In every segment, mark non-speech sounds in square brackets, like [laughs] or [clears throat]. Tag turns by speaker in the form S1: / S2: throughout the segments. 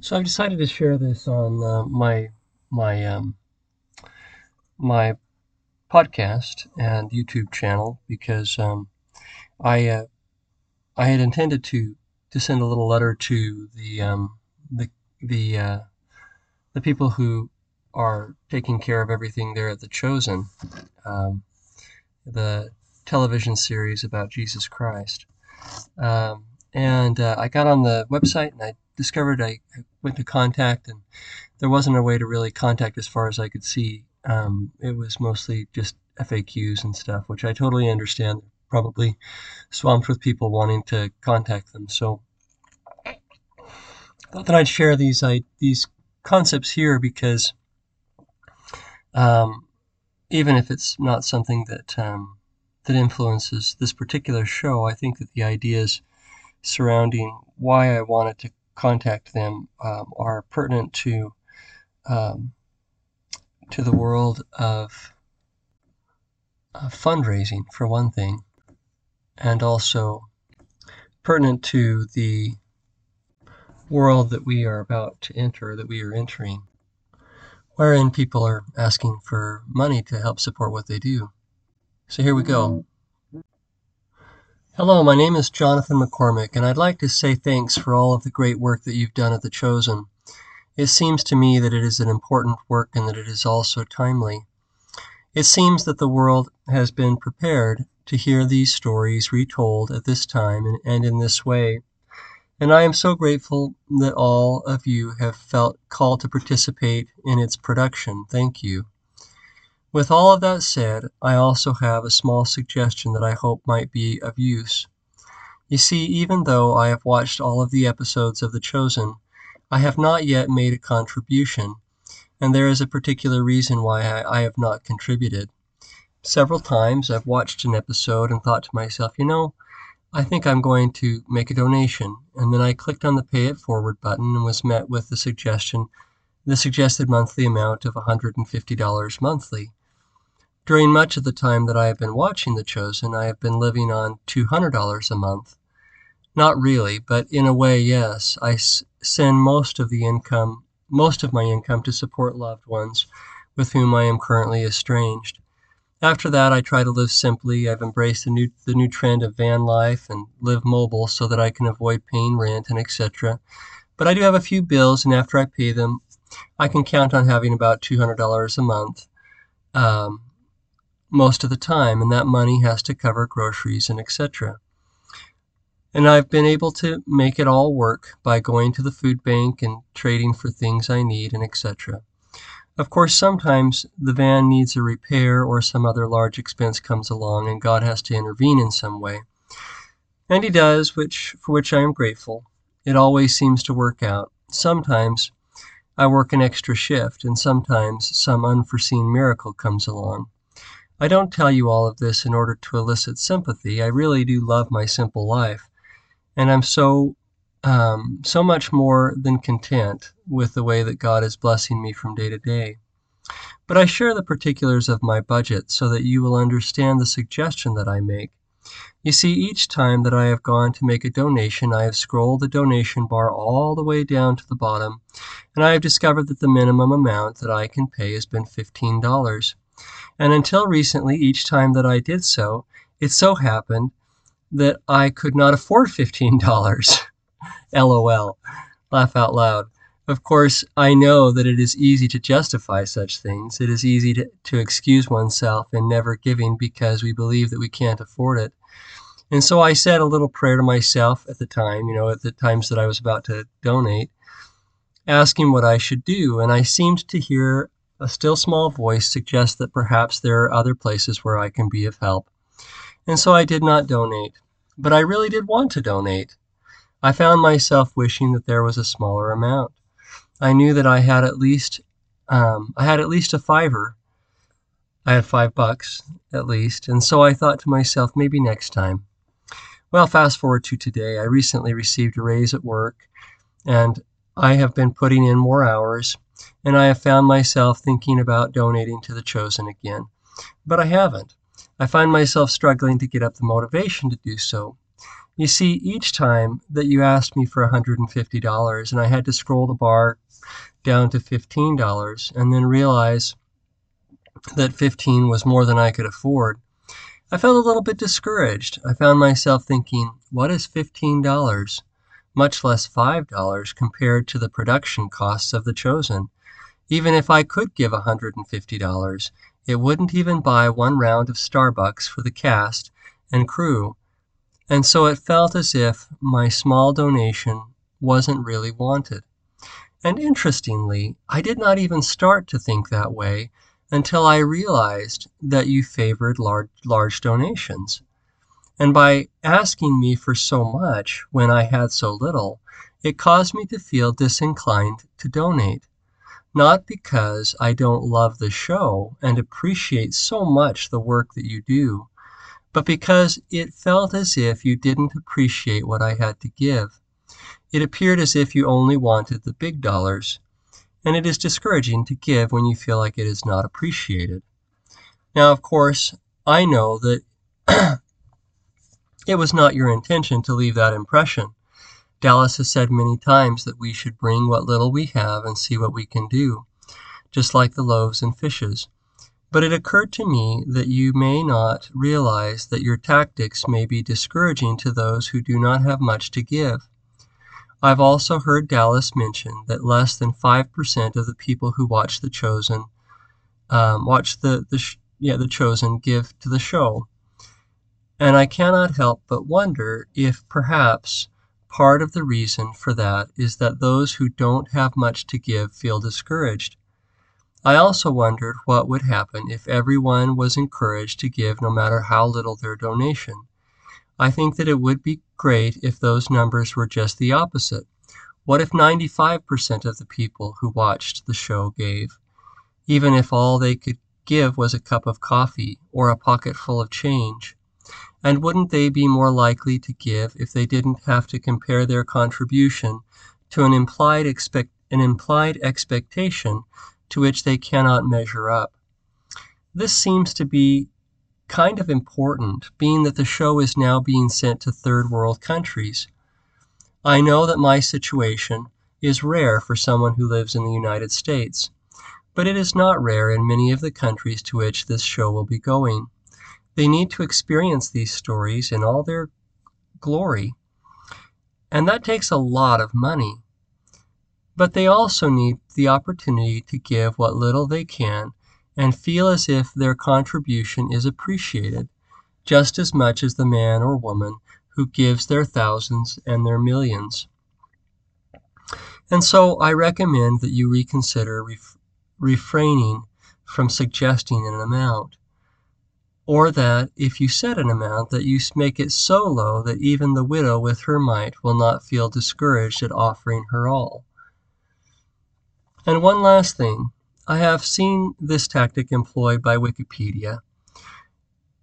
S1: So I've decided to share this on uh, my my um, my podcast and YouTube channel because um, I uh, I had intended to to send a little letter to the um, the the uh, the people who are taking care of everything there at the Chosen, um, the television series about Jesus Christ. Um, and uh, I got on the website and I discovered I, I, went to contact and there wasn't a way to really contact as far as I could see. Um, it was mostly just FAQs and stuff, which I totally understand. Probably swamped with people wanting to contact them. So I thought that I'd share these I, these concepts here because um, even if it's not something that um, that influences this particular show, I think that the ideas surrounding why I wanted to contact them um, are pertinent to um, to the world of uh, fundraising, for one thing, and also pertinent to the world that we are about to enter, that we are entering, wherein people are asking for money to help support what they do. So here we go. Hello, my name is Jonathan McCormick, and I'd like to say thanks for all of the great work that you've done at The Chosen. It seems to me that it is an important work and that it is also timely. It seems that the world has been prepared to hear these stories retold at this time and in this way, and I am so grateful that all of you have felt called to participate in its production. Thank you. With all of that said, I also have a small suggestion that I hope might be of use. You see, even though I have watched all of the episodes of The Chosen, I have not yet made a contribution, and there is a particular reason why I, have not contributed. Several times I've watched an episode and thought to myself, you know, I think I'm going to make a donation, and then I clicked on the Pay It Forward button and was met with the suggestion, the suggested monthly amount of $150 monthly. During much of the time that I have been watching The Chosen, I have been living on $200 a month. Not really, but in a way, yes. I send most of the income, most of my income to support loved ones with whom I am currently estranged. After that, I try to live simply. I've embraced the new the new trend of van life and live mobile so that I can avoid paying rent and etc. But I do have a few bills, and after I pay them, I can count on having about $200 a month. Um, most of the time, and that money has to cover groceries and etc. And I've been able to make it all work by going to the food bank and trading for things I need and etc. Of course, sometimes the van needs a repair or some other large expense comes along and God has to intervene in some way. And he does, which for which I am grateful. It always seems to work out. Sometimes I work an extra shift and sometimes some unforeseen miracle comes along. I don't tell you all of this in order to elicit sympathy. I really do love my simple life, and I'm so um, so much more than content with the way that God is blessing me from day to day. But I share the particulars of my budget so that you will understand the suggestion that I make. You see, each time that I have gone to make a donation, I have scrolled the donation bar all the way down to the bottom, and I have discovered that the minimum amount that I can pay has been $15 and until recently, each time that I did so, it so happened that I could not afford $15. [laughs] LOL. Laugh out loud. Of course, I know that it is easy to justify such things. It is easy to, to excuse oneself in never giving because we believe that we can't afford it. And so I said a little prayer to myself at the time, you know, at the times that I was about to donate, asking what I should do. And I seemed to hear a still small voice suggests that perhaps there are other places where I can be of help. And so I did not donate. But I really did want to donate. I found myself wishing that there was a smaller amount. I knew that I had at least um, I had at least a fiver. I had five bucks at least, and so I thought to myself, maybe next time. Well, fast forward to today. I recently received a raise at work, and I have been putting in more hours and I have found myself thinking about donating to the Chosen again. But I haven't. I find myself struggling to get up the motivation to do so. You see, each time that you asked me for $150 and I had to scroll the bar down to $15 and then realize that 15 was more than I could afford, I felt a little bit discouraged. I found myself thinking, what is $15, much less $5 compared to the production costs of The Chosen? Even if I could give $150, it wouldn't even buy one round of Starbucks for the cast and crew. And so it felt as if my small donation wasn't really wanted. And interestingly, I did not even start to think that way until I realized that you favored large, large donations. And by asking me for so much when I had so little, it caused me to feel disinclined to donate. Not because I don't love the show and appreciate so much the work that you do, but because it felt as if you didn't appreciate what I had to give. It appeared as if you only wanted the big dollars and it is discouraging to give when you feel like it is not appreciated. Now, of course, I know that [clears throat] it was not your intention to leave that impression. Dallas has said many times that we should bring what little we have and see what we can do, just like the loaves and fishes. But it occurred to me that you may not realize that your tactics may be discouraging to those who do not have much to give. I've also heard Dallas mention that less than 5% of the people who watch The Chosen um, watch the, the yeah The Chosen give to the show. And I cannot help but wonder if perhaps part of the reason for that is that those who don't have much to give feel discouraged. I also wondered what would happen if everyone was encouraged to give no matter how little their donation. I think that it would be great if those numbers were just the opposite. What if 95% of the people who watched the show gave? Even if all they could give was a cup of coffee or a pocket full of change? And wouldn't they be more likely to give if they didn't have to compare their contribution to an implied, expect, an implied expectation to which they cannot measure up? This seems to be kind of important, being that the show is now being sent to third world countries. I know that my situation is rare for someone who lives in the United States, but it is not rare in many of the countries to which this show will be going. They need to experience these stories in all their glory, and that takes a lot of money. But they also need the opportunity to give what little they can and feel as if their contribution is appreciated just as much as the man or woman who gives their thousands and their millions. And so I recommend that you reconsider ref- refraining from suggesting an amount. Or that if you set an amount, that you make it so low that even the widow with her mite will not feel discouraged at offering her all. And one last thing I have seen this tactic employed by Wikipedia.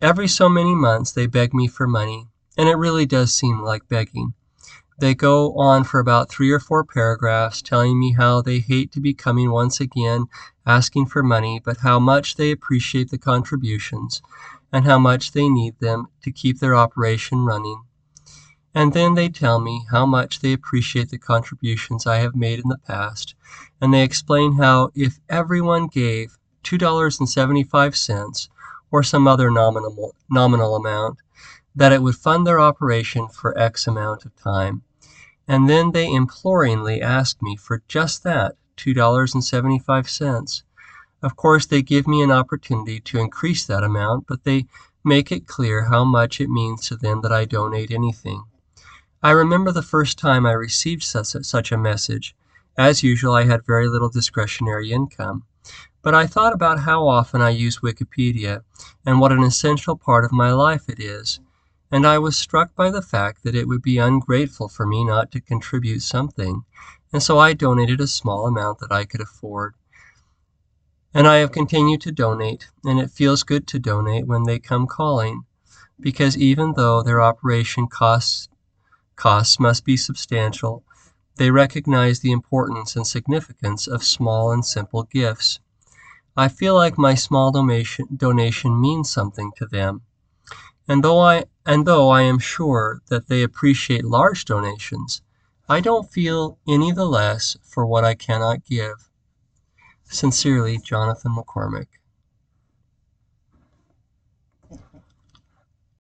S1: Every so many months they beg me for money, and it really does seem like begging. They go on for about three or four paragraphs telling me how they hate to be coming once again asking for money, but how much they appreciate the contributions and how much they need them to keep their operation running. And then they tell me how much they appreciate the contributions I have made in the past, and they explain how if everyone gave $2.75 or some other nominal, nominal amount, that it would fund their operation for X amount of time. And then they imploringly ask me for just that $2.75. Of course, they give me an opportunity to increase that amount, but they make it clear how much it means to them that I donate anything. I remember the first time I received such a message. As usual, I had very little discretionary income. But I thought about how often I use Wikipedia and what an essential part of my life it is, and I was struck by the fact that it would be ungrateful for me not to contribute something, and so I donated a small amount that I could afford. And I have continued to donate, and it feels good to donate when they come calling, because even though their operation costs costs must be substantial, they recognize the importance and significance of small and simple gifts. I feel like my small donation, donation means something to them. And though I and though I am sure that they appreciate large donations, I don't feel any the less for what I cannot give. Sincerely, Jonathan McCormick.